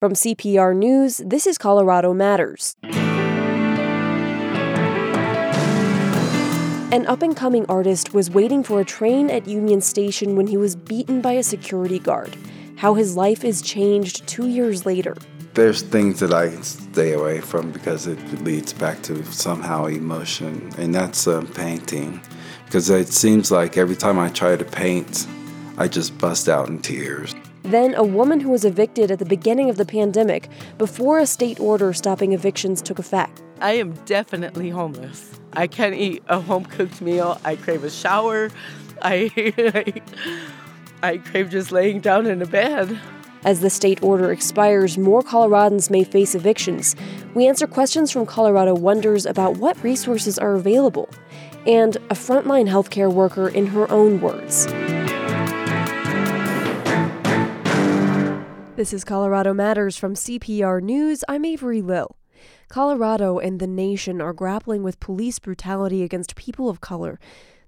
From CPR News, this is Colorado Matters. An up and coming artist was waiting for a train at Union Station when he was beaten by a security guard. How his life is changed two years later. There's things that I stay away from because it leads back to somehow emotion, and that's uh, painting. Because it seems like every time I try to paint, I just bust out in tears. Then, a woman who was evicted at the beginning of the pandemic before a state order stopping evictions took effect. I am definitely homeless. I can't eat a home cooked meal. I crave a shower. I, I, I crave just laying down in a bed. As the state order expires, more Coloradans may face evictions. We answer questions from Colorado Wonders about what resources are available, and a frontline healthcare worker in her own words. This is Colorado Matters from CPR News. I'm Avery Lill. Colorado and the nation are grappling with police brutality against people of color.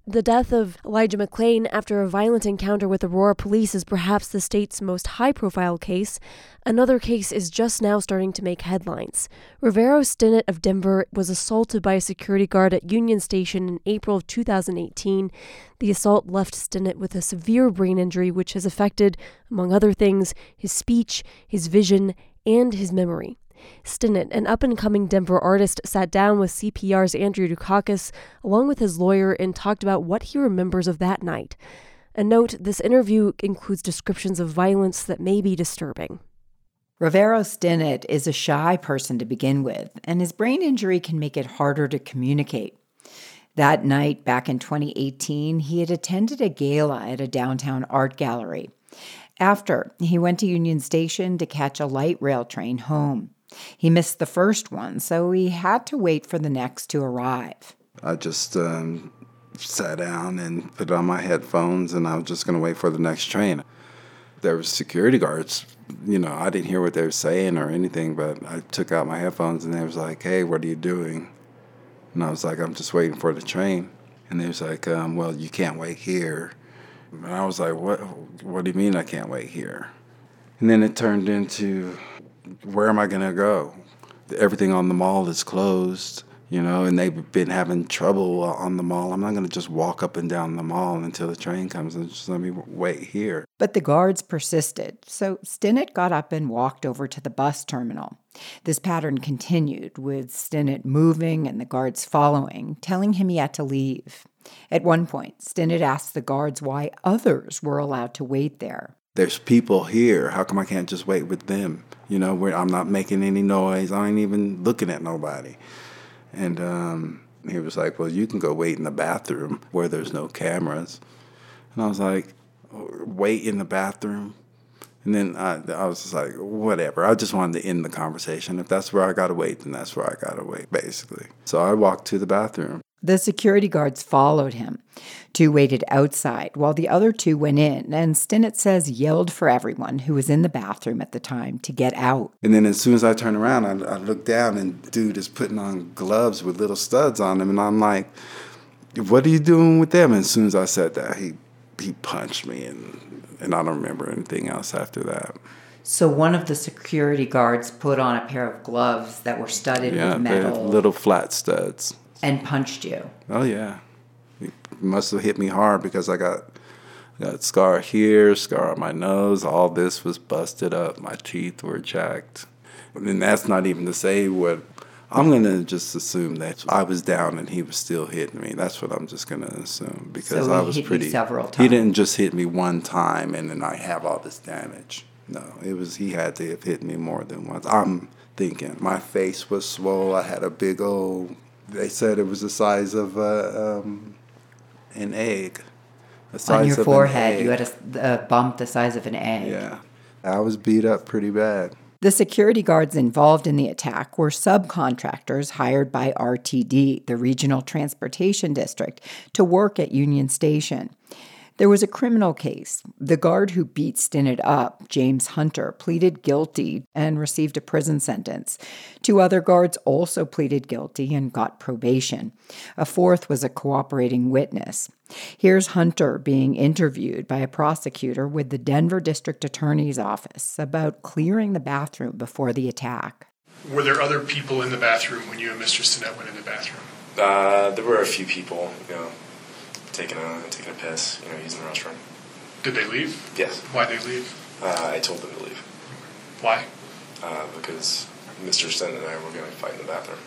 The death of Elijah McClain after a violent encounter with Aurora police is perhaps the state's most high profile case. Another case is just now starting to make headlines. Rivero Stinnett of Denver was assaulted by a security guard at Union Station in April of 2018. The assault left Stinnett with a severe brain injury, which has affected, among other things, his speech, his vision, and his memory. Stinnett, an up and coming Denver artist, sat down with CPR's Andrea Dukakis along with his lawyer and talked about what he remembers of that night. A note this interview includes descriptions of violence that may be disturbing. Rivero Stinnett is a shy person to begin with, and his brain injury can make it harder to communicate. That night, back in 2018, he had attended a gala at a downtown art gallery. After, he went to Union Station to catch a light rail train home. He missed the first one, so he had to wait for the next to arrive. I just um, sat down and put on my headphones, and I was just going to wait for the next train. There were security guards. You know, I didn't hear what they were saying or anything, but I took out my headphones, and they was like, "Hey, what are you doing?" And I was like, "I'm just waiting for the train." And they was like, um, "Well, you can't wait here." And I was like, "What? What do you mean I can't wait here?" And then it turned into where am I going to go? Everything on the mall is closed, you know, and they've been having trouble on the mall. I'm not going to just walk up and down the mall until the train comes and just let me wait here. But the guards persisted, so Stinnett got up and walked over to the bus terminal. This pattern continued, with Stinnett moving and the guards following, telling him he had to leave. At one point, Stinnett asked the guards why others were allowed to wait there. There's people here. How come I can't just wait with them? You know, where I'm not making any noise. I ain't even looking at nobody. And um, he was like, Well, you can go wait in the bathroom where there's no cameras. And I was like, Wait in the bathroom? And then I, I was just like, whatever. I just wanted to end the conversation. If that's where I got to wait, then that's where I got to wait, basically. So I walked to the bathroom. The security guards followed him. Two waited outside while the other two went in, and Stinnett says yelled for everyone who was in the bathroom at the time to get out. And then as soon as I turned around, I, I looked down, and dude is putting on gloves with little studs on them, and I'm like, "What are you doing with them?" And as soon as I said that, he he punched me, and and I don't remember anything else after that. So one of the security guards put on a pair of gloves that were studded yeah, with metal, little flat studs and punched you. Oh yeah, he must have hit me hard because I got got scar here, scar on my nose. All this was busted up. My teeth were jacked. And that's not even to say what I'm gonna just assume that I was down and he was still hitting me. That's what I'm just gonna assume because so I was pretty. several times. He didn't just hit me one time and then I have all this damage. No, it was he had to have hit me more than once. I'm thinking my face was swollen. I had a big old they said it was the size of uh, um, an egg. The size On your forehead, you had a, a bump the size of an egg. Yeah. I was beat up pretty bad. The security guards involved in the attack were subcontractors hired by RTD, the Regional Transportation District, to work at Union Station. There was a criminal case. The guard who beat Stinnett up, James Hunter, pleaded guilty and received a prison sentence. Two other guards also pleaded guilty and got probation. A fourth was a cooperating witness. Here's Hunter being interviewed by a prosecutor with the Denver District Attorney's Office about clearing the bathroom before the attack. Were there other people in the bathroom when you and Mr. Stinnett went in the bathroom? Uh, there were a few people, you know, taking a taking a piss, you know, using the restroom. Did they leave? Yes. Why'd they leave? Uh, I told them to leave Why? uh, because Mr. Sten and I were going to fight in the bathroom.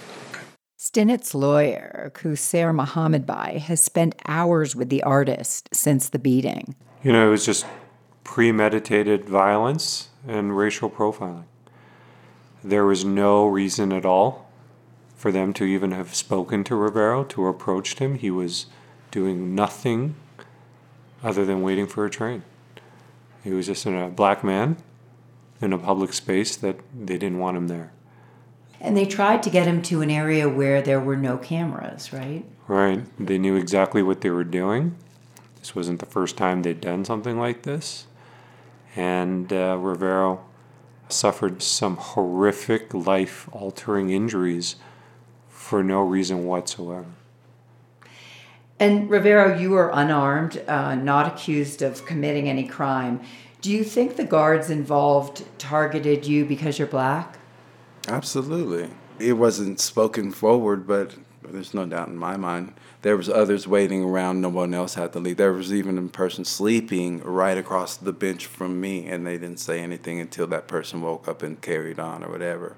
Stinnett's lawyer, Qusair Mohamedbhai, has spent hours with the artist since the beating. You know, it was just premeditated violence and racial profiling. There was no reason at all for them to even have spoken to Rivero, to approach him. He was doing nothing other than waiting for a train. He was just a black man in a public space that they didn't want him there. And they tried to get him to an area where there were no cameras, right? Right. They knew exactly what they were doing. This wasn't the first time they'd done something like this. And uh, Rivero suffered some horrific life altering injuries for no reason whatsoever. And Rivero, you were unarmed, uh, not accused of committing any crime. Do you think the guards involved targeted you because you're black? Absolutely. It wasn't spoken forward, but there's no doubt in my mind. There was others waiting around. No one else had to leave. There was even a person sleeping right across the bench from me, and they didn't say anything until that person woke up and carried on or whatever.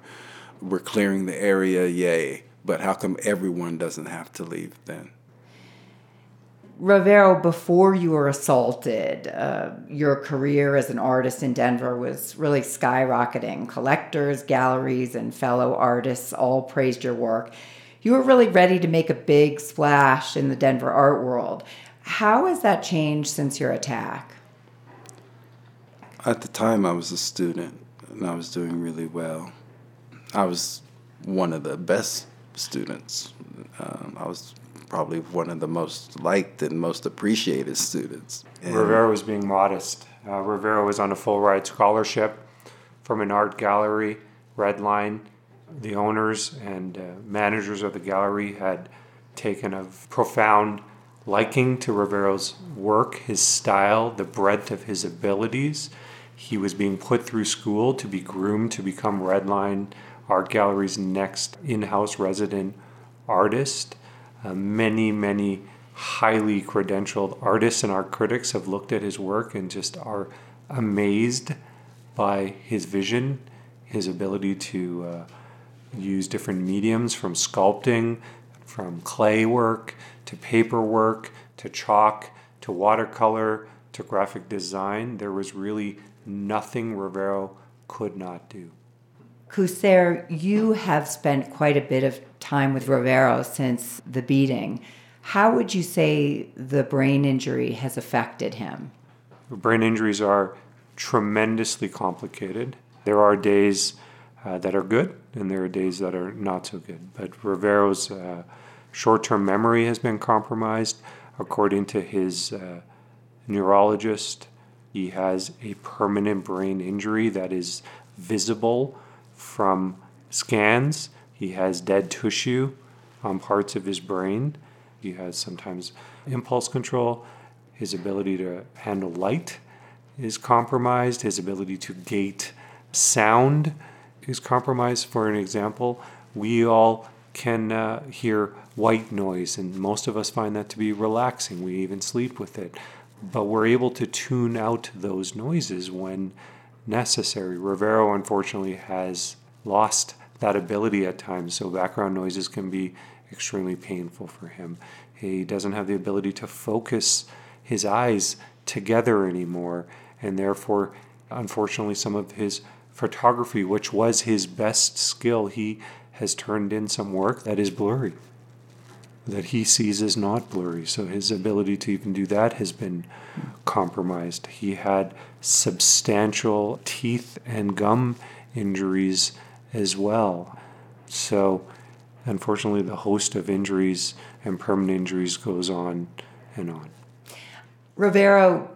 We're clearing the area, yay. But how come everyone doesn't have to leave then? Rivero, before you were assaulted, uh, your career as an artist in Denver was really skyrocketing. Collectors, galleries, and fellow artists all praised your work. You were really ready to make a big splash in the Denver art world. How has that changed since your attack? At the time, I was a student and I was doing really well. I was one of the best students. Um, I was probably one of the most liked and most appreciated students. And Rivero was being modest. Uh, Rivero was on a full ride scholarship from an art gallery, Redline. The owners and uh, managers of the gallery had taken a profound liking to Rivero's work, his style, the breadth of his abilities. He was being put through school to be groomed to become Redline Art Gallery's next in house resident artist. Uh, many, many highly credentialed artists and art critics have looked at his work and just are amazed by his vision, his ability to uh, use different mediums from sculpting, from clay work, to paper work, to chalk, to watercolor, to graphic design. There was really nothing Rivero could not do. Qusair, you have spent quite a bit of time with Rivero since the beating. How would you say the brain injury has affected him? Brain injuries are tremendously complicated. There are days uh, that are good, and there are days that are not so good. But Rivero's uh, short term memory has been compromised. According to his uh, neurologist, he has a permanent brain injury that is visible from scans. He has dead tissue on parts of his brain. He has sometimes impulse control. His ability to handle light is compromised. His ability to gate sound is compromised. For an example, we all can uh, hear white noise, and most of us find that to be relaxing. We even sleep with it. But we're able to tune out those noises when necessary. Rivero, unfortunately, has lost that ability at times, so background noises can be extremely painful for him. He doesn't have the ability to focus his eyes together anymore, and therefore, unfortunately, some of his photography, which was his best skill, he has turned in some work that is blurry, that he sees as not blurry. So his ability to even do that has been compromised. He had substantial teeth and gum injuries as well. So, unfortunately, the host of injuries and permanent injuries goes on and on. Rivero,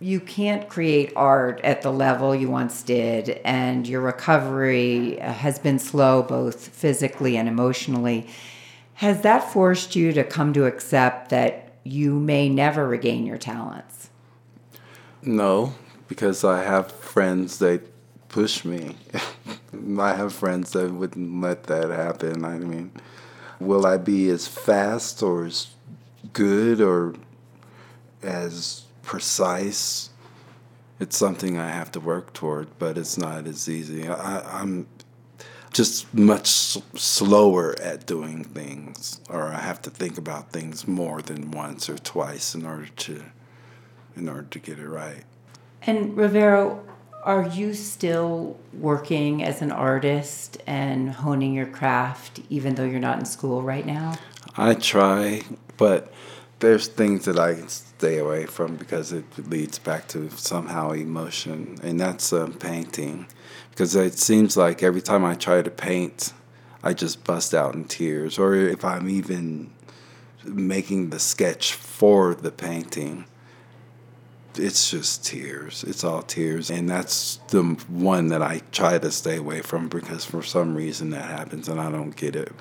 you can't create art at the level you once did, and your recovery has been slow both physically and emotionally. Has that forced you to come to accept that you may never regain your talents? No, because I have friends that push me. I have friends that wouldn't let that happen. I mean, will I be as fast or as good or as precise? It's something I have to work toward, but it's not as easy. I, am just much slower at doing things, or I have to think about things more than once or twice in order to in order to get it right. And Rivero, are you still working as an artist and honing your craft even though you're not in school right now? I try, but there's things that I can stay away from because it leads back to somehow emotion, and that's um, painting. Because it seems like every time I try to paint, I just bust out in tears, or if I'm even making the sketch for the painting, it's just tears. It's all tears. And that's the one that I try to stay away from because for some reason that happens and I don't get it.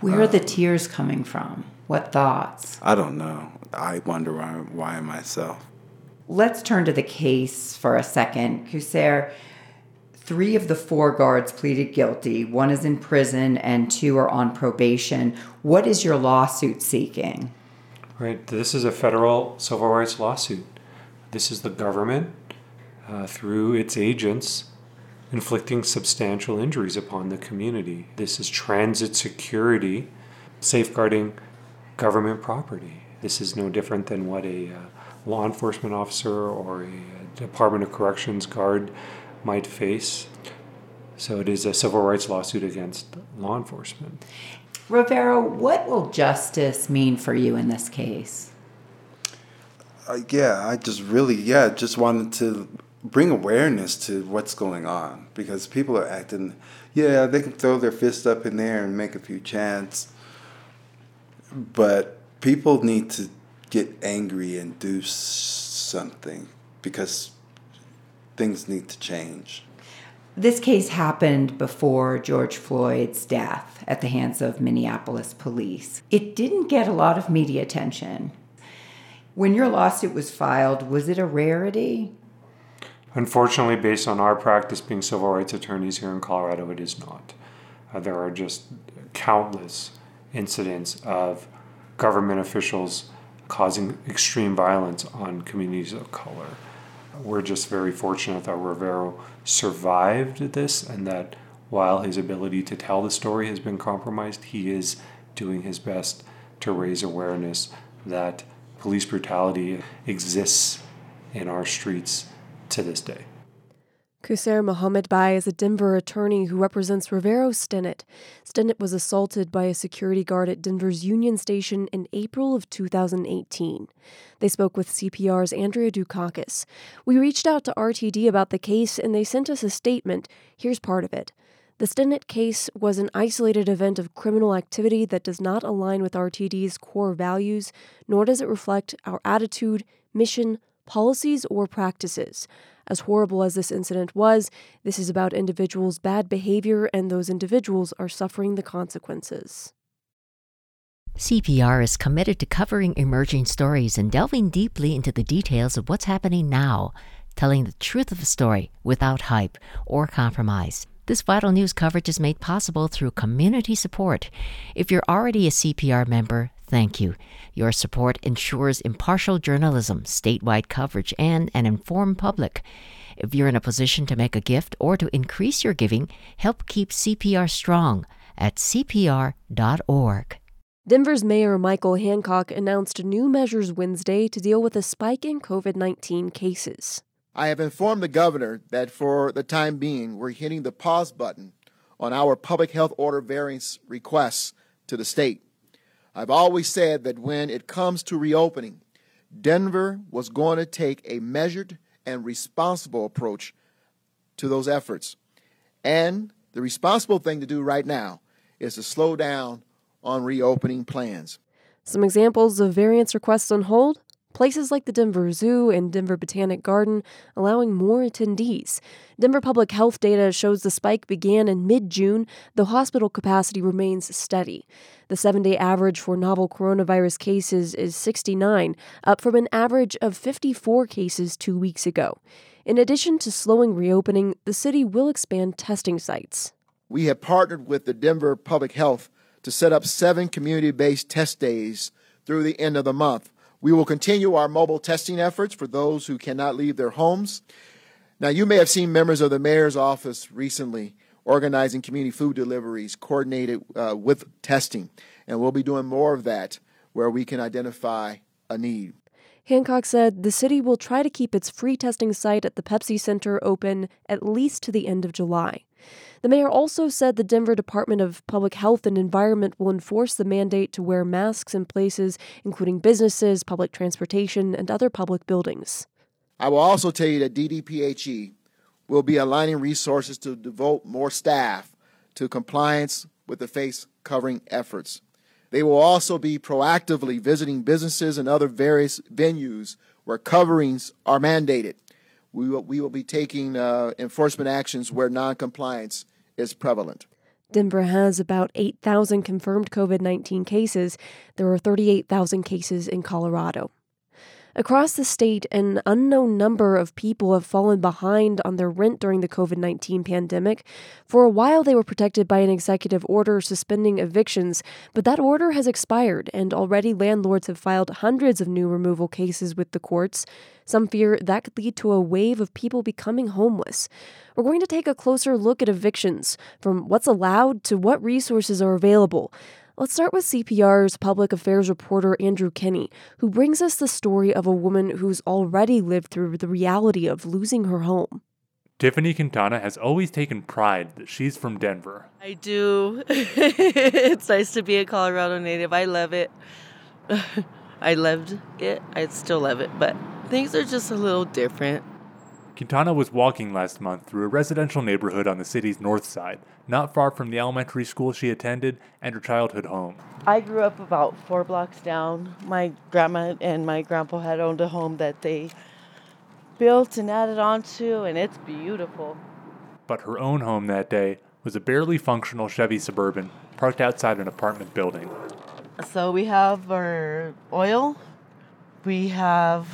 Where are the um, tears coming from? What thoughts? I don't know. I wonder why, why myself. Let's turn to the case for a second. Qusair, three of the four guards pleaded guilty. One is in prison and two are on probation. What is your lawsuit seeking? Right. This is a federal civil rights lawsuit. This is the government, uh, through its agents, inflicting substantial injuries upon the community. This is transit security, safeguarding government property. This is no different than what a uh, law enforcement officer or a, uh, Department of Corrections guard might face. So it is a civil rights lawsuit against law enforcement. Rivero, what will justice mean for you in this case? uh, yeah, I just really, yeah, just wanted to bring awareness to what's going on because people are acting, yeah, they can throw their fist up in there and make a few chants, but people need to get angry and do something because things need to change. This case happened before George Floyd's death at the hands of Minneapolis police. It didn't get a lot of media attention. When your lawsuit was filed, was it a rarity? Unfortunately, based on our practice being civil rights attorneys here in Colorado, it is not. Uh, there are just countless incidents of government officials causing extreme violence on communities of color. We're just very fortunate that Rivero survived this and that while his ability to tell the story has been compromised, he is doing his best to raise awareness that police brutality exists in our streets to this day. Qusair Mohamedbhai is a Denver attorney who represents Rivero Stinnett. Stinnett was assaulted by a security guard at Denver's Union Station in April of 2018. They spoke with CPR's Andrea Dukakis. We reached out to RTD about the case and they sent us a statement. Here's part of it. The Stinnett case was an isolated event of criminal activity that does not align with RTD's core values, nor does it reflect our attitude, mission, policies, or practices. As horrible as this incident was, this is about individuals' bad behavior, and those individuals are suffering the consequences. CPR is committed to covering emerging stories and delving deeply into the details of what's happening now, telling the truth of a story without hype or compromise. This vital news coverage is made possible through community support. If you're already a CPR member, thank you. Your support ensures impartial journalism, statewide coverage, and an informed public. If you're in a position to make a gift or to increase your giving, help keep CPR strong at cpr.org. Denver's Mayor Michael Hancock announced new measures Wednesday to deal with a spike in COVID 19 cases. I have informed the governor that for the time being, we're hitting the pause button on our public health order variance requests to the state. I've always said that when it comes to reopening, Denver was going to take a measured and responsible approach to those efforts. And the responsible thing to do right now is to slow down on reopening plans. Some examples of variance requests on hold places like the Denver Zoo and Denver Botanic Garden allowing more attendees. Denver Public Health data shows the spike began in mid June, though hospital capacity remains steady. The seven day average for novel coronavirus cases is 69, up from an average of 54 cases two weeks ago. In addition to slowing reopening, the city will expand testing sites. We have partnered with the Denver Public Health to set up seven community based test days through the end of the month. We will continue our mobile testing efforts for those who cannot leave their homes. Now, you may have seen members of the mayor's office recently organizing community food deliveries coordinated uh, with testing, and we'll be doing more of that where we can identify a need. Hancock said the city will try to keep its free testing site at the Pepsi Center open at least to the end of July. The mayor also said the Denver Department of Public Health and Environment will enforce the mandate to wear masks in places including businesses, public transportation, and other public buildings. I will also tell you that DDPHE will be aligning resources to devote more staff to compliance with the face covering efforts. They will also be proactively visiting businesses and other various venues where coverings are mandated. We will, we will be taking uh, enforcement actions where noncompliance is prevalent. Denver has about 8,000 confirmed COVID 19 cases. There are 38,000 cases in Colorado. Across the state, an unknown number of people have fallen behind on their rent during the COVID 19 pandemic. For a while, they were protected by an executive order suspending evictions, but that order has expired, and already landlords have filed hundreds of new removal cases with the courts. Some fear that could lead to a wave of people becoming homeless. We're going to take a closer look at evictions, from what's allowed to what resources are available. Let's start with CPR's public affairs reporter Andrew Kenney, who brings us the story of a woman who's already lived through the reality of losing her home. Tiffany Quintana has always taken pride that she's from Denver. I do. it's nice to be a Colorado native. I love it. I loved it. I still love it, but things are just a little different. Quintana was walking last month through a residential neighborhood on the city's north side, not far from the elementary school she attended and her childhood home. I grew up about four blocks down. My grandma and my grandpa had owned a home that they built and added on to, and it's beautiful. But her own home that day was a barely functional Chevy Suburban parked outside an apartment building. So we have our oil, we have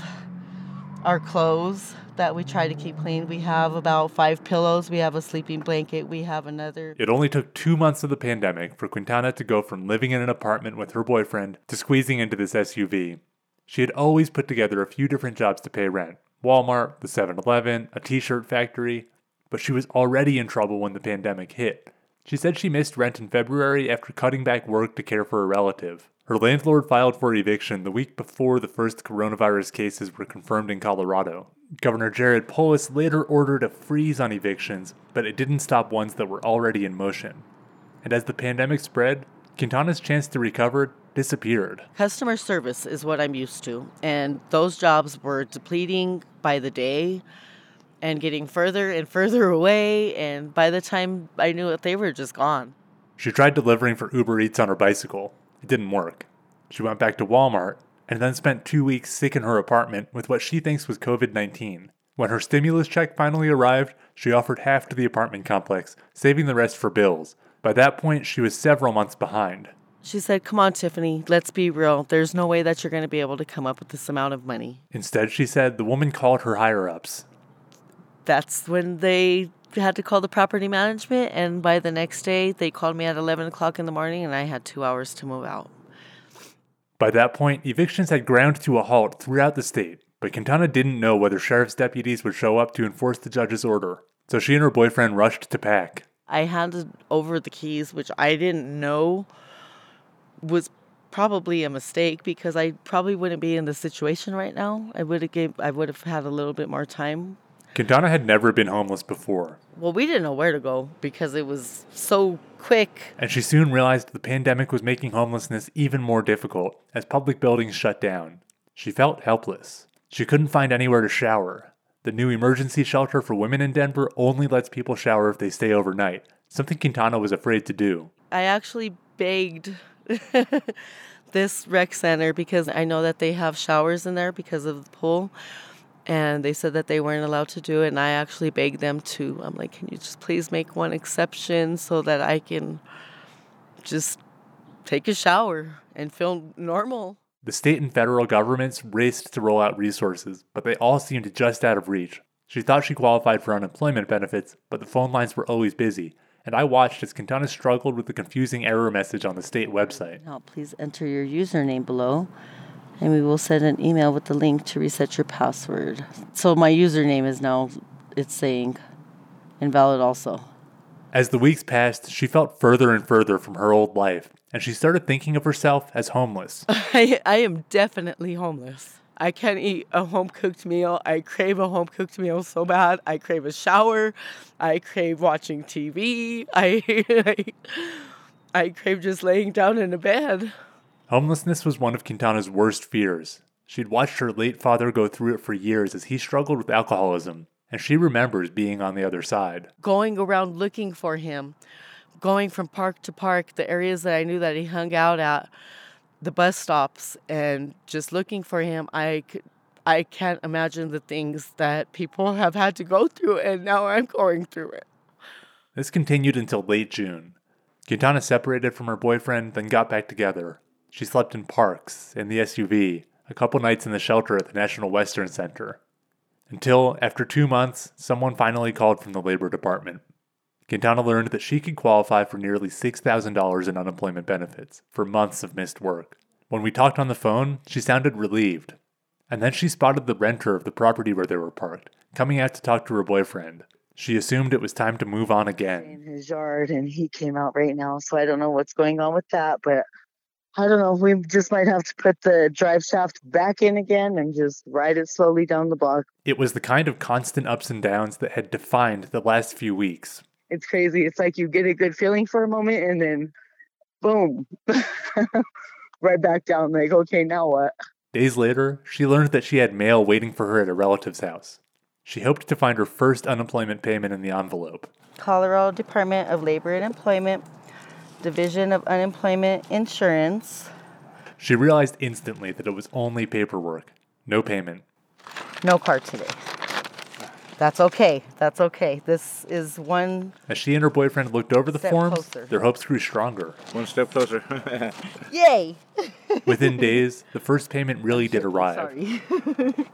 our clothes, that we try to keep clean. We have about five pillows, we have a sleeping blanket, we have another. It only took two months of the pandemic for Quintana to go from living in an apartment with her boyfriend to squeezing into this SUV. She had always put together a few different jobs to pay rent Walmart, the 7 Eleven, a t shirt factory, but she was already in trouble when the pandemic hit. She said she missed rent in February after cutting back work to care for a relative. Her landlord filed for eviction the week before the first coronavirus cases were confirmed in Colorado. Governor Jared Polis later ordered a freeze on evictions, but it didn't stop ones that were already in motion. And as the pandemic spread, Quintana's chance to recover disappeared. Customer service is what I'm used to, and those jobs were depleting by the day and getting further and further away, and by the time I knew it, they were just gone. She tried delivering for Uber Eats on her bicycle, it didn't work. She went back to Walmart and then spent two weeks sick in her apartment with what she thinks was COVID 19. When her stimulus check finally arrived, she offered half to the apartment complex, saving the rest for bills. By that point, she was several months behind. She said, Come on, Tiffany, let's be real. There's no way that you're going to be able to come up with this amount of money. Instead, she said the woman called her higher ups. That's when they had to call the property management, and by the next day, they called me at 11 o'clock in the morning, and I had two hours to move out. By that point, evictions had ground to a halt throughout the state, but Quintana didn't know whether sheriff's deputies would show up to enforce the judge's order, so she and her boyfriend rushed to pack. I handed over the keys, which I didn't know was probably a mistake because I probably wouldn't be in this situation right now. I would have gave I would have had a little bit more time Quintana had never been homeless before. Well, we didn't know where to go because it was so quick. And she soon realized the pandemic was making homelessness even more difficult as public buildings shut down. She felt helpless. She couldn't find anywhere to shower. The new emergency shelter for women in Denver only lets people shower if they stay overnight, something Quintana was afraid to do. I actually begged this rec center because I know that they have showers in there because of the pool. And they said that they weren't allowed to do it. And I actually begged them to. I'm like, can you just please make one exception so that I can just take a shower and feel normal? The state and federal governments raced to roll out resources, but they all seemed just out of reach. She thought she qualified for unemployment benefits, but the phone lines were always busy, and I watched as Quintana struggled with the confusing error message on the state website. Now, please enter your username below, and we will send an email with the link to reset your password. So my username is now, it's saying invalid also. As the weeks passed, she felt further and further from her old life, and she started thinking of herself as homeless. I, I am definitely homeless. I can't eat a home cooked meal. I crave a home cooked meal so bad. I crave a shower. I crave watching TV. I, I, I crave just laying down in a bed. Homelessness was one of Quintana's worst fears. She'd watched her late father go through it for years as he struggled with alcoholism, and she remembers being on the other side. Going around looking for him, going from park to park, the areas that I knew that he hung out at the bus stops and just looking for him, I could, I can't imagine the things that people have had to go through, and now I'm going through it. This continued until late June. Quintana separated from her boyfriend, then got back together. She slept in parks, in the SUV, a couple nights in the shelter at the National Western Center. Until, after two months, someone finally called from the Labor Department. Quintana learned that she could qualify for nearly $6,000 in unemployment benefits for months of missed work. When we talked on the phone, she sounded relieved. And then she spotted the renter of the property where they were parked, coming out to talk to her boyfriend. She assumed it was time to move on again. In his yard, and he came out right now, so I don't know what's going on with that, but I don't know. We just might have to put the drive shaft back in again and just ride it slowly down the block. It was the kind of constant ups and downs that had defined the last few weeks. It's crazy. It's like you get a good feeling for a moment and then boom, right back down. Like, okay, now what? Days later, she learned that she had mail waiting for her at a relative's house. She hoped to find her first unemployment payment in the envelope. Colorado Department of Labor and Employment, Division of Unemployment Insurance. She realized instantly that it was only paperwork, no payment. No card today. That's okay. That's okay. This is one. As she and her boyfriend looked over the forms, closer. their hopes grew stronger. One step closer. Yay! Within days, the first payment really did arrive. Sorry.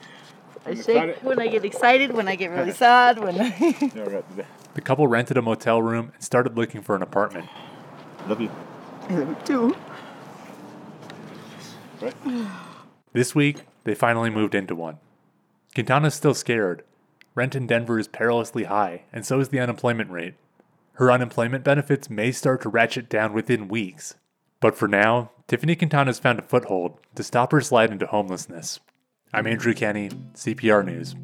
I shake when I get excited, when I get really sad, when I. The couple rented a motel room and started looking for an apartment. Love you. Two. This week, they finally moved into one. Quintana's still scared. Rent in Denver is perilously high, and so is the unemployment rate. Her unemployment benefits may start to ratchet down within weeks. But for now, Tiffany Quintana's found a foothold to stop her slide into homelessness. I'm Andrew Kenney, CPR News.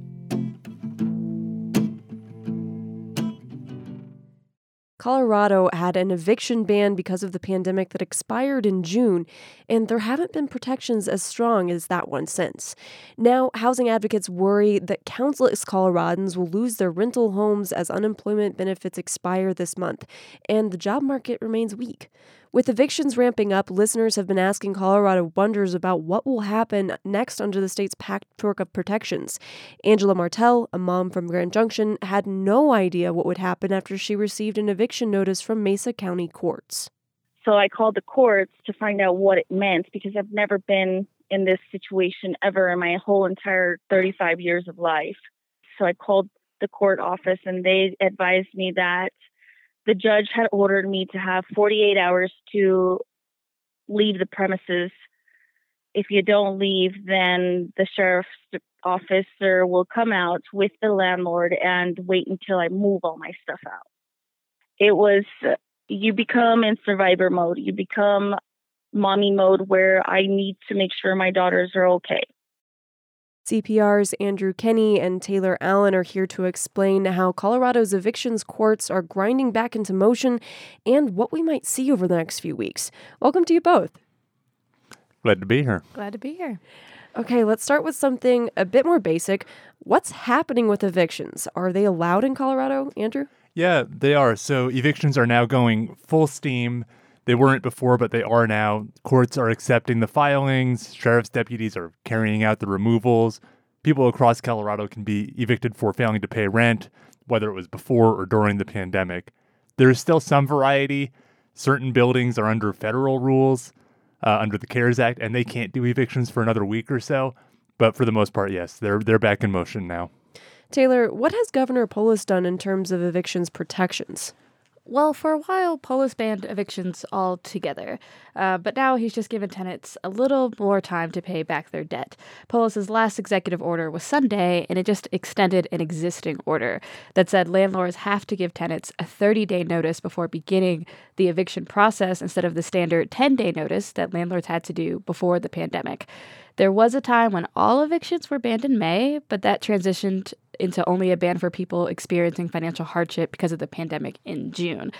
Colorado had an eviction ban because of the pandemic that expired in June, and there haven't been protections as strong as that one since. Now, housing advocates worry that countless Coloradans will lose their rental homes as unemployment benefits expire this month, and the job market remains weak. With evictions ramping up, listeners have been asking Colorado wonders about what will happen next under the state's patchwork of protections. Angela Martell, a mom from Grand Junction, had no idea what would happen after she received an eviction notice from Mesa County courts. So I called the courts to find out what it meant because I've never been in this situation ever in my whole entire 35 years of life. So I called the court office and they advised me that the judge had ordered me to have 48 hours to leave the premises. If you don't leave, then the sheriff's officer will come out with the landlord and wait until I move all my stuff out. It was, you become in survivor mode. You become mommy mode where I need to make sure my daughters are okay. CPR's Andrew Kenney and Taylor Allen are here to explain how Colorado's evictions courts are grinding back into motion and what we might see over the next few weeks. Welcome to you both. Glad to be here. Glad to be here. Okay, let's start with something a bit more basic. What's happening with evictions? Are they allowed in Colorado, Andrew? Yeah, they are. So evictions are now going full steam. They weren't before, but they are now. Courts are accepting the filings, sheriff's deputies are carrying out the removals. People across Colorado can be evicted for failing to pay rent, whether it was before or during the pandemic. There is still some variety. Certain buildings are under federal rules, uh, under the CARES Act, and they can't do evictions for another week or so. But for the most part, yes, they're they're back in motion now. Taylor, what has Governor Polis done in terms of evictions protections? Well, for a while, Polis banned evictions altogether, uh, but now he's just given tenants a little more time to pay back their debt. Polis's last executive order was Sunday, and it just extended an existing order that said landlords have to give tenants a 30 day notice before beginning the eviction process instead of the standard 10 day notice that landlords had to do before the pandemic. There was a time when all evictions were banned in May, but that transitioned into only a ban for people experiencing financial hardship because of the pandemic in June.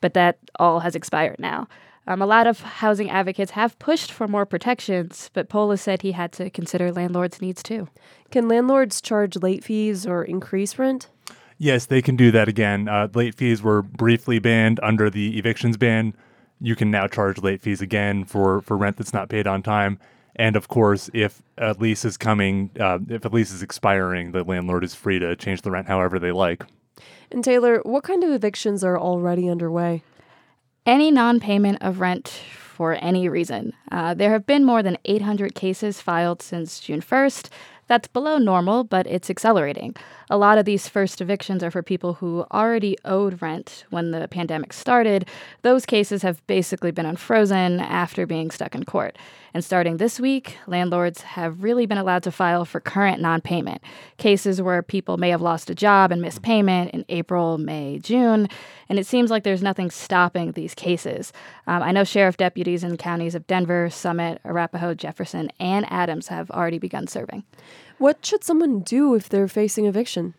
But that all has expired now. Um, a lot of housing advocates have pushed for more protections, but Polis said he had to consider landlords' needs too. Can landlords charge late fees or increase rent? Yes, they can do that again. Uh, late fees were briefly banned under the evictions ban. You can now charge late fees again for, for rent that's not paid on time. And of course, if a lease is coming, uh, if a lease is expiring, the landlord is free to change the rent however they like. And Taylor, what kind of evictions are already underway? Any non payment of rent for any reason. Uh, there have been more than 800 cases filed since June 1st. That's below normal, but it's accelerating. A lot of these first evictions are for people who already owed rent when the pandemic started. Those cases have basically been unfrozen after being stuck in court. And starting this week, landlords have really been allowed to file for current non payment. Cases where people may have lost a job and missed payment in April, May, June. And it seems like there's nothing stopping these cases. Um, I know sheriff deputies in counties of Denver, Summit, Arapahoe, Jefferson, and Adams have already begun serving. What should someone do if they're facing eviction?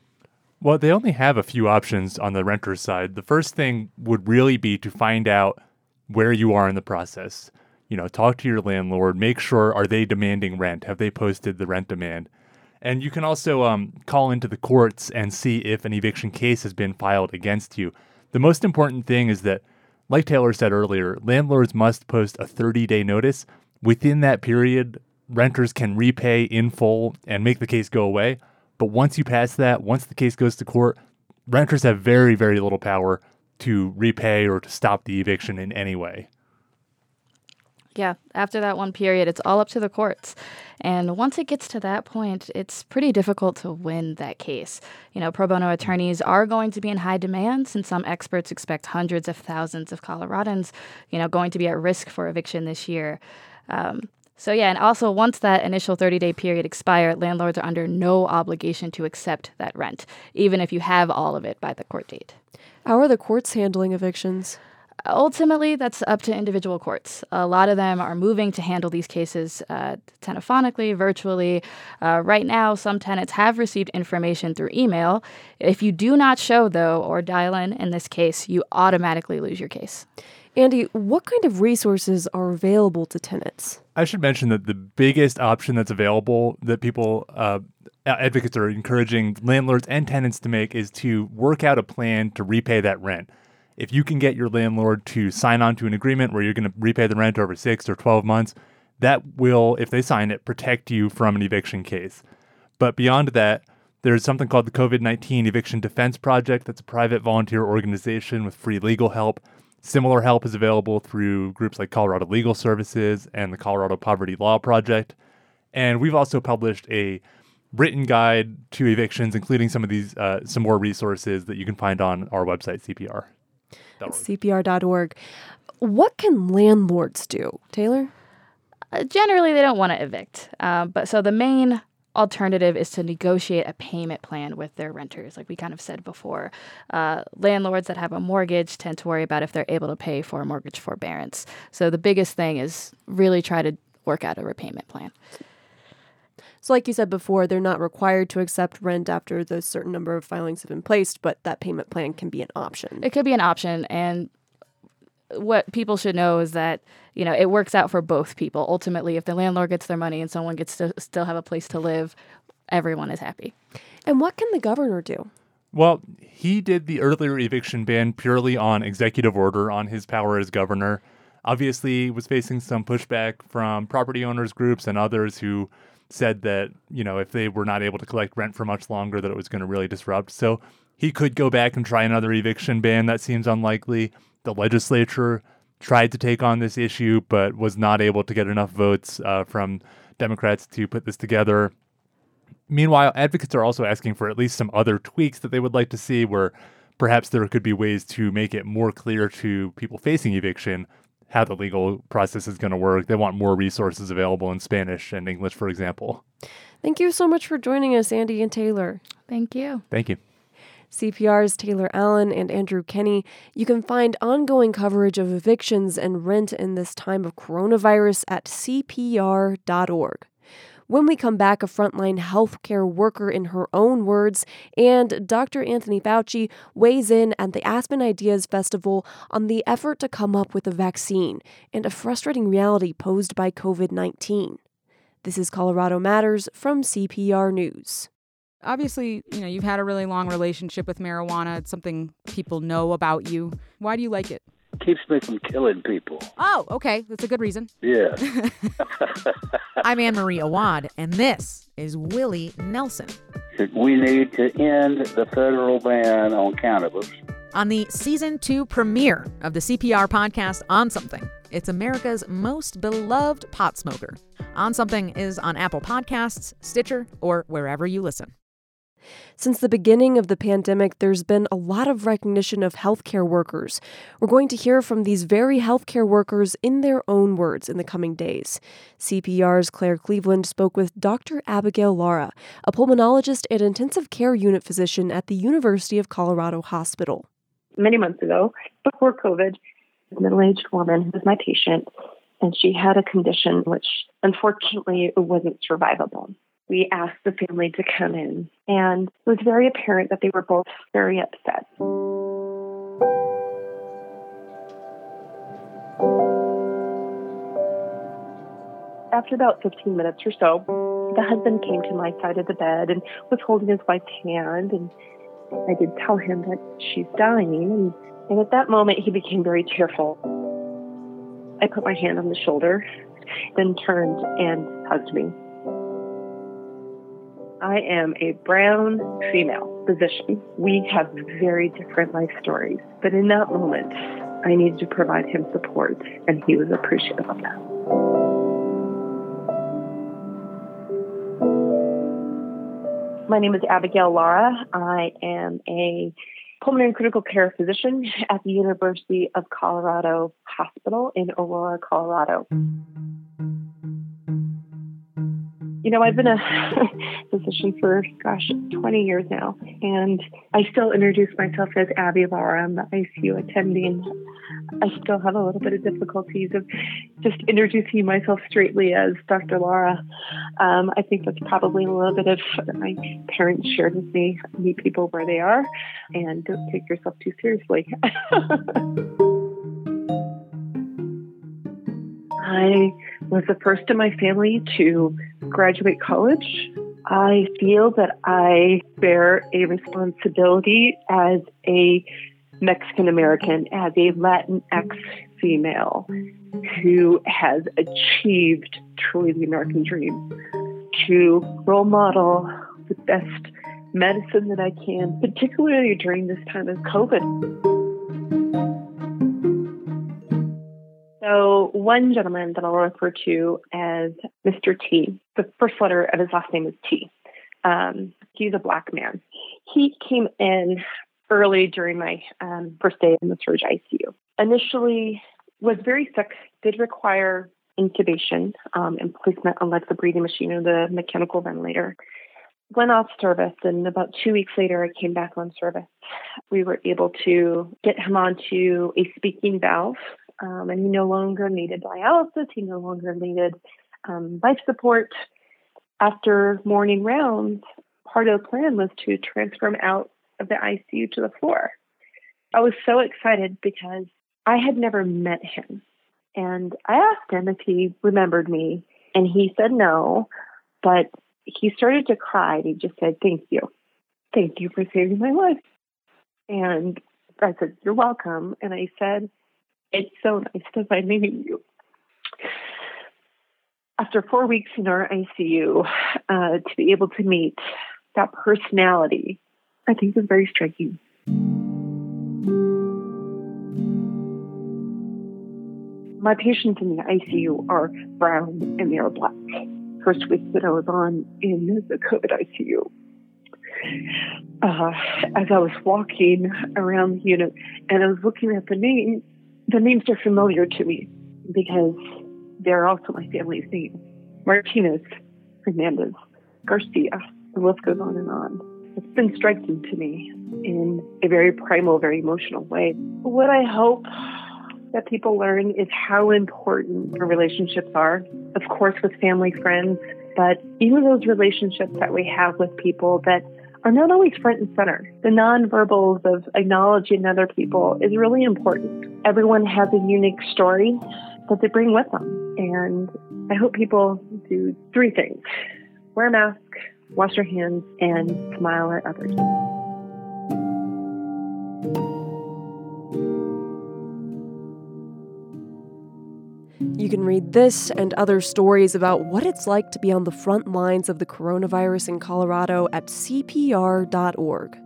Well, they only have a few options on the renter's side. The first thing would really be to find out where you are in the process. You know, talk to your landlord, make sure are they demanding rent? Have they posted the rent demand? And you can also um, call into the courts and see if an eviction case has been filed against you. The most important thing is that, like Taylor said earlier, landlords must post a 30 day notice. Within that period, renters can repay in full and make the case go away. But once you pass that, once the case goes to court, renters have very, very little power to repay or to stop the eviction in any way. Yeah, after that one period, it's all up to the courts. And once it gets to that point, it's pretty difficult to win that case. You know, pro bono attorneys are going to be in high demand since some experts expect hundreds of thousands of Coloradans, you know, going to be at risk for eviction this year. Um, so, yeah, and also once that initial 30 day period expired, landlords are under no obligation to accept that rent, even if you have all of it by the court date. How are the courts handling evictions? Ultimately, that's up to individual courts. A lot of them are moving to handle these cases uh, telephonically, virtually. Uh, right now, some tenants have received information through email. If you do not show, though, or dial in in this case, you automatically lose your case. Andy, what kind of resources are available to tenants? I should mention that the biggest option that's available that people, uh, advocates are encouraging landlords and tenants to make is to work out a plan to repay that rent. If you can get your landlord to sign on to an agreement where you're going to repay the rent over six or 12 months, that will, if they sign it, protect you from an eviction case. But beyond that, there's something called the COVID 19 Eviction Defense Project. That's a private volunteer organization with free legal help Similar help is available through groups like Colorado Legal Services and the Colorado Poverty Law Project. And we've also published a written guide to evictions, including some of these, uh, some more resources that you can find on our website, CPR. CPR.org. What can landlords do, Taylor? Uh, generally, they don't want to evict. Uh, but so the main alternative is to negotiate a payment plan with their renters, like we kind of said before. Uh, landlords that have a mortgage tend to worry about if they're able to pay for a mortgage forbearance. So the biggest thing is really try to work out a repayment plan. So, like you said before, they're not required to accept rent after the certain number of filings have been placed, but that payment plan can be an option. It could be an option, and what people should know is that you know it works out for both people ultimately if the landlord gets their money and someone gets to still have a place to live everyone is happy and what can the governor do well he did the earlier eviction ban purely on executive order on his power as governor obviously was facing some pushback from property owners groups and others who said that, you know, if they were not able to collect rent for much longer, that it was going to really disrupt. So he could go back and try another eviction ban. That seems unlikely. The legislature tried to take on this issue, but was not able to get enough votes uh, from Democrats to put this together. Meanwhile, advocates are also asking for at least some other tweaks that they would like to see, where perhaps there could be ways to make it more clear to people facing eviction how the legal process is going to work. They want more resources available in Spanish and English, for example. Thank you so much for joining us, Andy and Taylor. Thank you. Thank you. CPR's Taylor Allen and Andrew Kenney. You can find ongoing coverage of evictions and rent in this time of coronavirus at CPR.org. When we come back, a frontline healthcare worker in her own words, and Dr. Anthony Fauci weighs in at the Aspen Ideas Festival on the effort to come up with a vaccine and a frustrating reality posed by COVID 19. This is Colorado Matters from CPR News obviously, you know, you've had a really long relationship with marijuana. It's something people know about you. Why do you like it? Keeps me from killing people. Oh, okay. That's a good reason. Yeah. I'm Anne Marie Awad, and this is Willie Nelson. We need to end the federal ban on cannabis. On the season two premiere of the CPR podcast On Something, it's America's most beloved pot smoker. On Something is on Apple Podcasts, Stitcher, or wherever you listen. Since the beginning of the pandemic, there's been a lot of recognition of healthcare workers. We're going to hear from these very healthcare workers in their own words in the coming days. CPR's Claire Cleveland spoke with Dr. Abigail Lara, a pulmonologist and intensive care unit physician at the University of Colorado Hospital. Many months ago, before COVID, a middle aged woman was my patient, and she had a condition which unfortunately wasn't survivable we asked the family to come in, and it was very apparent that they were both very upset. After about 15 minutes or so, the husband came to my side of the bed and was holding his wife's hand, and I did tell him that she's dying, and, and at that moment he became very tearful. I put my hand on the shoulder, then turned and hugged me. I am a brown female physician. We have very different life stories, but in that moment, I needed to provide him support, and he was appreciative of that. My name is Abigail Lara. I am a pulmonary critical care physician at the University of Colorado Hospital in Aurora, Colorado. You know, I've been a physician for, gosh, 20 years now, and I still introduce myself as Abby Lara. I'm the ICU attending. I still have a little bit of difficulties of just introducing myself straightly as Dr. Lara. Um, I think that's probably a little bit of my parents shared with me meet people where they are and don't take yourself too seriously. I was the first in my family to graduate college. I feel that I bear a responsibility as a Mexican American, as a Latinx female who has achieved truly the American dream to role model the best medicine that I can, particularly during this time of COVID. So, one gentleman that I'll refer to as Mr. T, the first letter of his last name is T. Um, he's a black man. He came in early during my um, first day in the surge ICU. Initially, was very sick, did require intubation um, and placement on like the breathing machine or the mechanical ventilator. Went off service, and about two weeks later, I came back on service. We were able to get him onto a speaking valve um, and he no longer needed dialysis. He no longer needed um, life support. After morning rounds, part of the plan was to transfer him out of the ICU to the floor. I was so excited because I had never met him. And I asked him if he remembered me, and he said no, but he started to cry and he just said, Thank you. Thank you for saving my life. And I said, You're welcome. And I said, It's so nice to finally meet you. After four weeks in our ICU, uh, to be able to meet that personality, I think is very striking. My patients in the ICU are brown and they are black. First week that I was on in the COVID ICU, uh, as I was walking around the unit and I was looking at the names, the names are familiar to me because they're also my family's names Martinez, Hernandez, Garcia. The list goes on and on. It's been striking to me in a very primal, very emotional way. What I hope that people learn is how important relationships are, of course, with family, friends, but even those relationships that we have with people that are not always front and center. The nonverbals of acknowledging other people is really important. Everyone has a unique story that they bring with them. And I hope people do three things wear a mask, wash your hands, and smile at others. You can read this and other stories about what it's like to be on the front lines of the coronavirus in Colorado at CPR.org.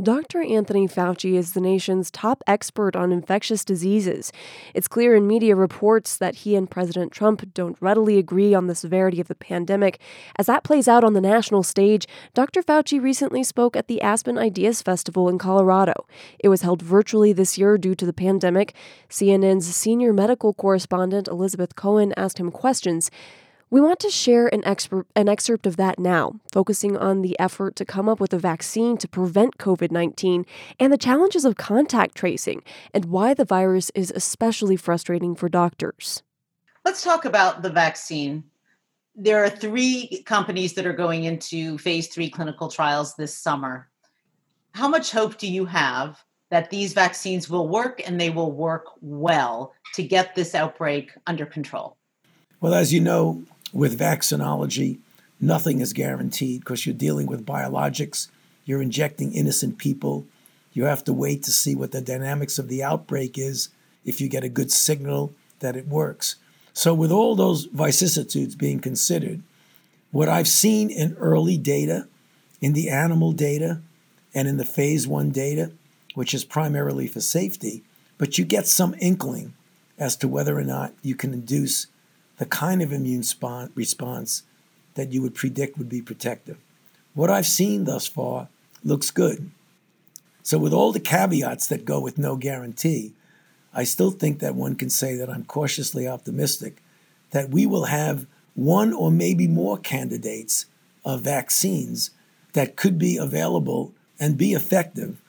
Dr. Anthony Fauci is the nation's top expert on infectious diseases. It's clear in media reports that he and President Trump don't readily agree on the severity of the pandemic. As that plays out on the national stage, Dr. Fauci recently spoke at the Aspen Ideas Festival in Colorado. It was held virtually this year due to the pandemic. CNN's senior medical correspondent Elizabeth Cohen asked him questions. We want to share an, exper- an excerpt of that now, focusing on the effort to come up with a vaccine to prevent COVID 19 and the challenges of contact tracing and why the virus is especially frustrating for doctors. Let's talk about the vaccine. There are three companies that are going into phase three clinical trials this summer. How much hope do you have that these vaccines will work and they will work well to get this outbreak under control? Well, as you know, with vaccinology, nothing is guaranteed because you're dealing with biologics, you're injecting innocent people. You have to wait to see what the dynamics of the outbreak is if you get a good signal that it works. So, with all those vicissitudes being considered, what I've seen in early data, in the animal data, and in the phase one data, which is primarily for safety, but you get some inkling as to whether or not you can induce the kind of immune response that you would predict would be protective. What I've seen thus far looks good. So, with all the caveats that go with no guarantee, I still think that one can say that I'm cautiously optimistic that we will have one or maybe more candidates of vaccines that could be available and be effective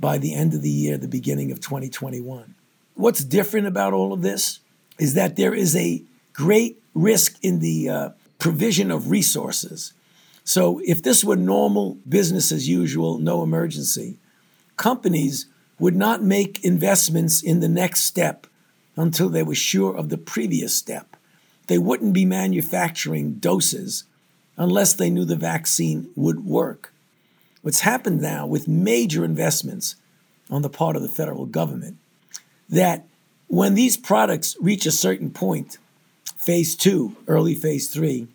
by the end of the year, the beginning of 2021. What's different about all of this is that there is a great risk in the uh, provision of resources. So, if this were normal business as usual, no emergency, companies would not make investments in the next step until they were sure of the previous step. They wouldn't be manufacturing doses unless they knew the vaccine would work. What's happened now with major investments on the part of the federal government, that when these products reach a certain point, phase two, early phase three,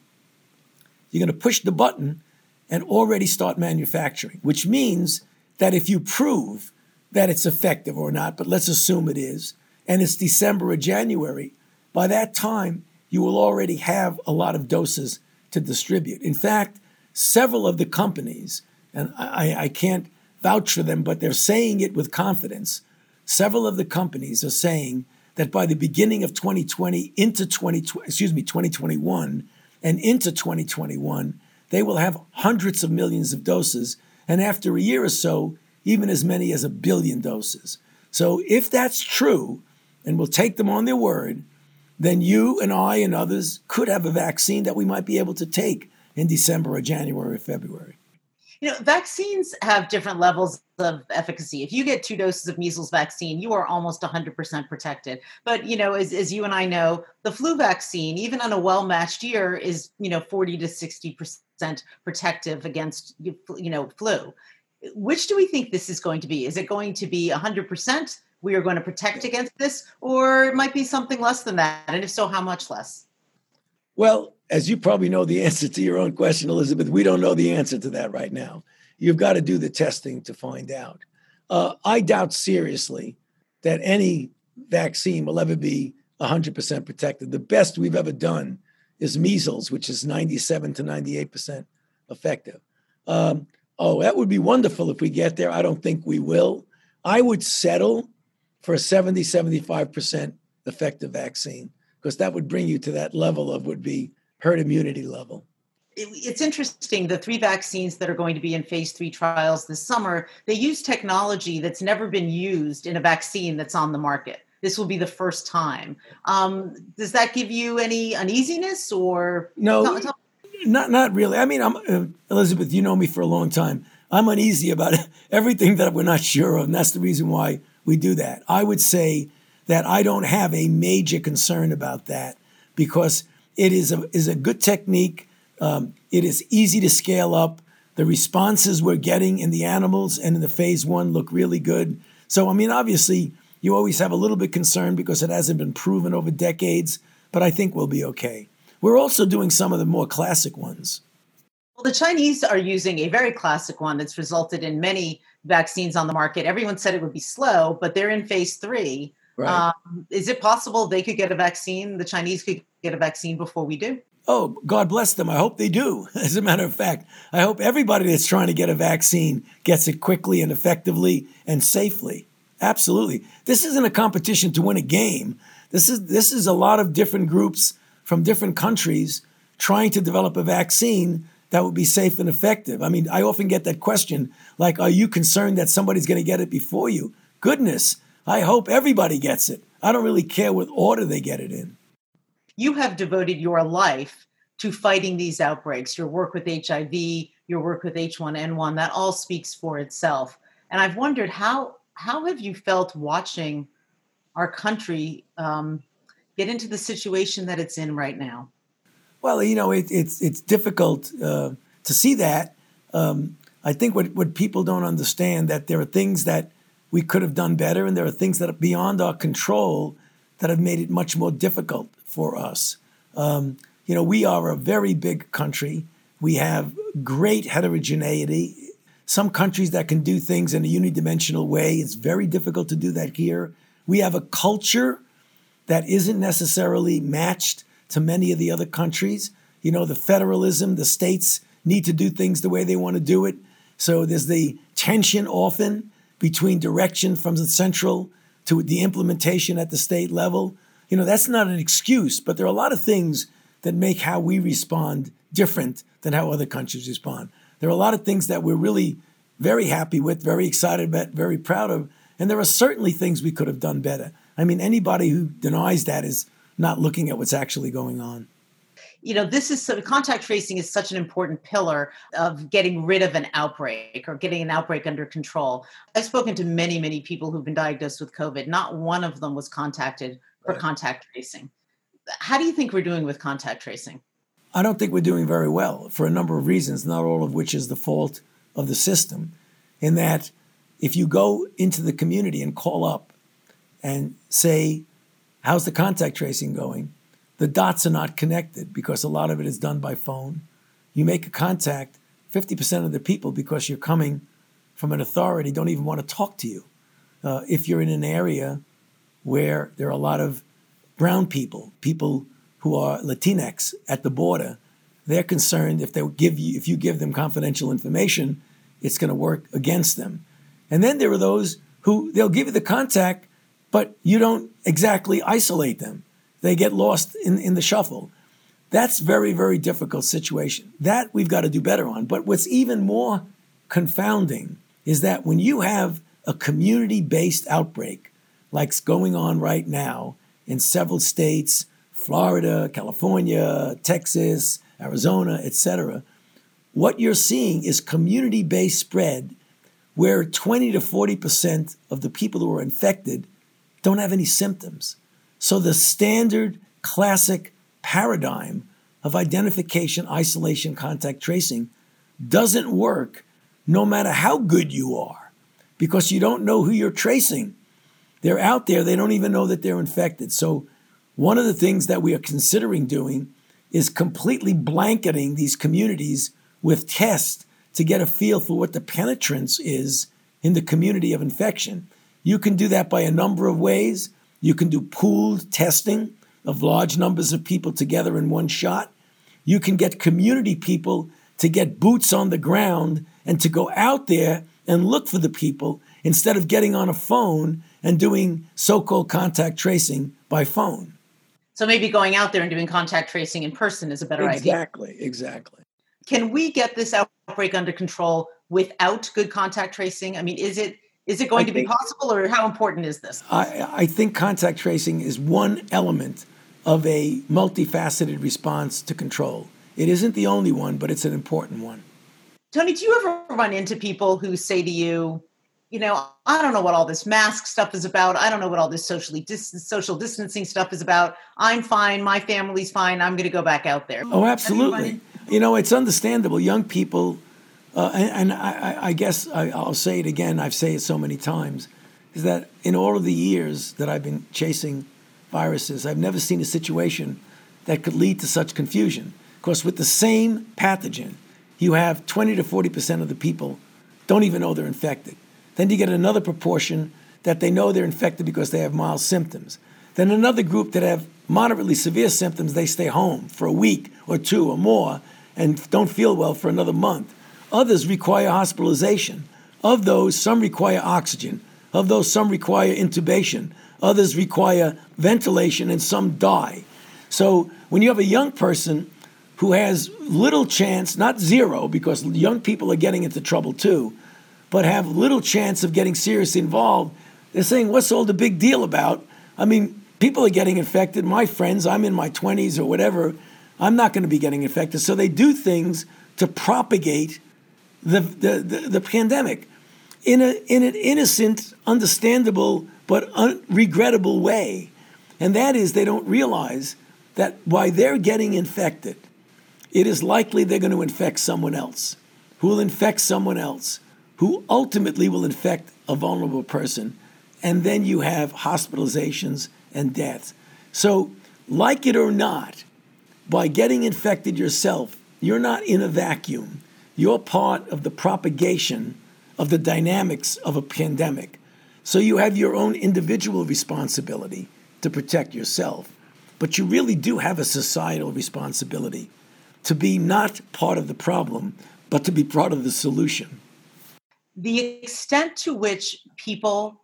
you're going to push the button and already start manufacturing, which means that if you prove that it's effective or not, but let's assume it is, and it's December or January, by that time, you will already have a lot of doses to distribute. In fact, several of the companies, and I, I can't vouch for them, but they're saying it with confidence. Several of the companies are saying that by the beginning of 2020 into 2020, excuse me, 2021 and into 2021, they will have hundreds of millions of doses, and after a year or so, even as many as a billion doses. So if that's true, and we'll take them on their word, then you and I and others could have a vaccine that we might be able to take in December or January or February. You know, vaccines have different levels of efficacy. If you get two doses of measles vaccine, you are almost 100% protected. But, you know, as, as you and I know, the flu vaccine, even on a well matched year, is, you know, 40 to 60% protective against, you know, flu. Which do we think this is going to be? Is it going to be 100%? We are going to protect against this, or it might be something less than that. And if so, how much less? Well, as you probably know the answer to your own question, Elizabeth, we don't know the answer to that right now. You've got to do the testing to find out. Uh, I doubt seriously that any vaccine will ever be 100% protected. The best we've ever done is measles, which is 97 to 98% effective. Um, oh, that would be wonderful if we get there. I don't think we will. I would settle for a 70, 75% effective vaccine because that would bring you to that level of would be herd immunity level. It's interesting. The three vaccines that are going to be in phase three trials this summer, they use technology that's never been used in a vaccine that's on the market. This will be the first time. Um, does that give you any uneasiness or no? Not not really. I mean, I'm uh, Elizabeth. You know me for a long time. I'm uneasy about everything that we're not sure of, and that's the reason why we do that. I would say that I don't have a major concern about that because it is a, is a good technique. Um, it is easy to scale up. The responses we're getting in the animals and in the phase one look really good. So, I mean, obviously, you always have a little bit concern because it hasn't been proven over decades, but I think we'll be okay. We're also doing some of the more classic ones. Well, the Chinese are using a very classic one that's resulted in many vaccines on the market. Everyone said it would be slow, but they're in phase three. Right. Um, is it possible they could get a vaccine? The Chinese could get a vaccine before we do? Oh, God bless them. I hope they do. As a matter of fact, I hope everybody that's trying to get a vaccine gets it quickly and effectively and safely. Absolutely. This isn't a competition to win a game. This is this is a lot of different groups from different countries trying to develop a vaccine that would be safe and effective. I mean, I often get that question like, are you concerned that somebody's going to get it before you? Goodness, I hope everybody gets it. I don't really care what order they get it in. You have devoted your life to fighting these outbreaks, your work with HIV, your work with H1N1, that all speaks for itself. And I've wondered how how have you felt watching our country um, get into the situation that it's in right now? Well, you know, it, it's it's difficult uh, to see that. Um, I think what what people don't understand that there are things that we could have done better, and there are things that are beyond our control that have made it much more difficult for us. Um, you know, we are a very big country. We have great heterogeneity. Some countries that can do things in a unidimensional way, it's very difficult to do that here. We have a culture that isn't necessarily matched to many of the other countries. You know, the federalism, the states need to do things the way they want to do it. So there's the tension often between direction from the central to the implementation at the state level. You know, that's not an excuse, but there are a lot of things that make how we respond different than how other countries respond. There are a lot of things that we're really very happy with, very excited about, very proud of, and there are certainly things we could have done better. I mean, anybody who denies that is not looking at what's actually going on you know this is so contact tracing is such an important pillar of getting rid of an outbreak or getting an outbreak under control i've spoken to many many people who've been diagnosed with covid not one of them was contacted for right. contact tracing how do you think we're doing with contact tracing i don't think we're doing very well for a number of reasons not all of which is the fault of the system in that if you go into the community and call up and say how's the contact tracing going the dots are not connected because a lot of it is done by phone. You make a contact, 50% of the people, because you're coming from an authority, don't even want to talk to you. Uh, if you're in an area where there are a lot of brown people, people who are Latinx at the border, they're concerned if they give you if you give them confidential information, it's going to work against them. And then there are those who they'll give you the contact, but you don't exactly isolate them they get lost in, in the shuffle. That's very, very difficult situation. That we've got to do better on. But what's even more confounding is that when you have a community-based outbreak, like's going on right now in several states, Florida, California, Texas, Arizona, etc., what you're seeing is community based spread where 20 to 40% of the people who are infected don't have any symptoms. So the standard classic paradigm of identification, isolation, contact tracing doesn't work no matter how good you are because you don't know who you're tracing. They're out there, they don't even know that they're infected. So, one of the things that we are considering doing is completely blanketing these communities with tests to get a feel for what the penetrance is in the community of infection. You can do that by a number of ways. You can do pooled testing of large numbers of people together in one shot. You can get community people to get boots on the ground and to go out there and look for the people instead of getting on a phone and doing so called contact tracing by phone. So maybe going out there and doing contact tracing in person is a better exactly, idea. Exactly, exactly. Can we get this outbreak under control without good contact tracing? I mean, is it is it going I to be possible, or how important is this? I, I think contact tracing is one element of a multifaceted response to control. It isn't the only one, but it's an important one. Tony, do you ever run into people who say to you, you know, I don't know what all this mask stuff is about. I don't know what all this socially social distancing stuff is about. I'm fine. My family's fine. I'm going to go back out there. Oh, absolutely. You know, it's understandable. Young people uh, and, and I, I, guess I, will say it again, I've said it so many times, is that in all of the years that I've been chasing viruses, I've never seen a situation that could lead to such confusion. Because with the same pathogen, you have 20 to 40% of the people don't even know they're infected. Then you get another proportion that they know they're infected because they have mild symptoms. Then another group that have moderately severe symptoms, they stay home for a week or two or more and don't feel well for another month. Others require hospitalization. Of those, some require oxygen. Of those, some require intubation. Others require ventilation, and some die. So when you have a young person who has little chance, not zero, because young people are getting into trouble too, but have little chance of getting seriously involved, they're saying, What's all the big deal about? I mean, people are getting infected. My friends, I'm in my 20s or whatever, I'm not going to be getting infected. So they do things to propagate the, the, the, the pandemic in, a, in an innocent, understandable, but un- regrettable way. And that is they don't realize that while they're getting infected, it is likely they're going to infect someone else, who will infect someone else, who ultimately will infect a vulnerable person. And then you have hospitalizations and deaths. So, like it or not, by getting infected yourself, you're not in a vacuum. You're part of the propagation of the dynamics of a pandemic. So you have your own individual responsibility to protect yourself, but you really do have a societal responsibility to be not part of the problem, but to be part of the solution. The extent to which people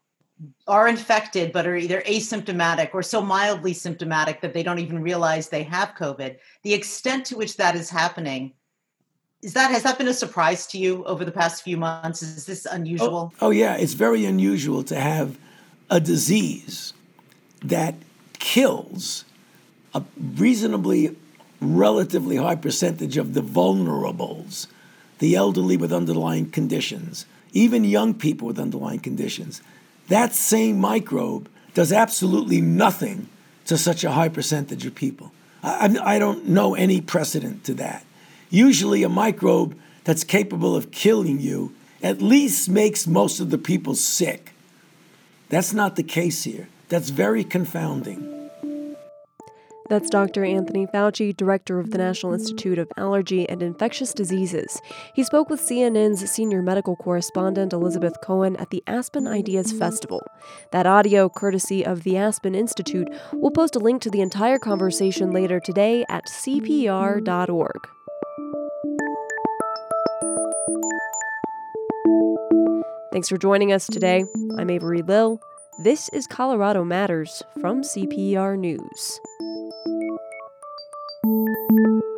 are infected but are either asymptomatic or so mildly symptomatic that they don't even realize they have COVID, the extent to which that is happening is that has that been a surprise to you over the past few months? Is this unusual? Oh, oh yeah, it's very unusual to have a disease that kills a reasonably relatively high percentage of the vulnerables, the elderly with underlying conditions, even young people with underlying conditions. That same microbe does absolutely nothing to such a high percentage of people. I, I don't know any precedent to that. Usually, a microbe that's capable of killing you at least makes most of the people sick. That's not the case here. That's very confounding. That's Dr. Anthony Fauci, director of the National Institute of Allergy and Infectious Diseases. He spoke with CNN's senior medical correspondent Elizabeth Cohen at the Aspen Ideas Festival. That audio, courtesy of the Aspen Institute, we'll post a link to the entire conversation later today at cpr.org. Thanks for joining us today. I'm Avery Lill. This is Colorado Matters from CPR News you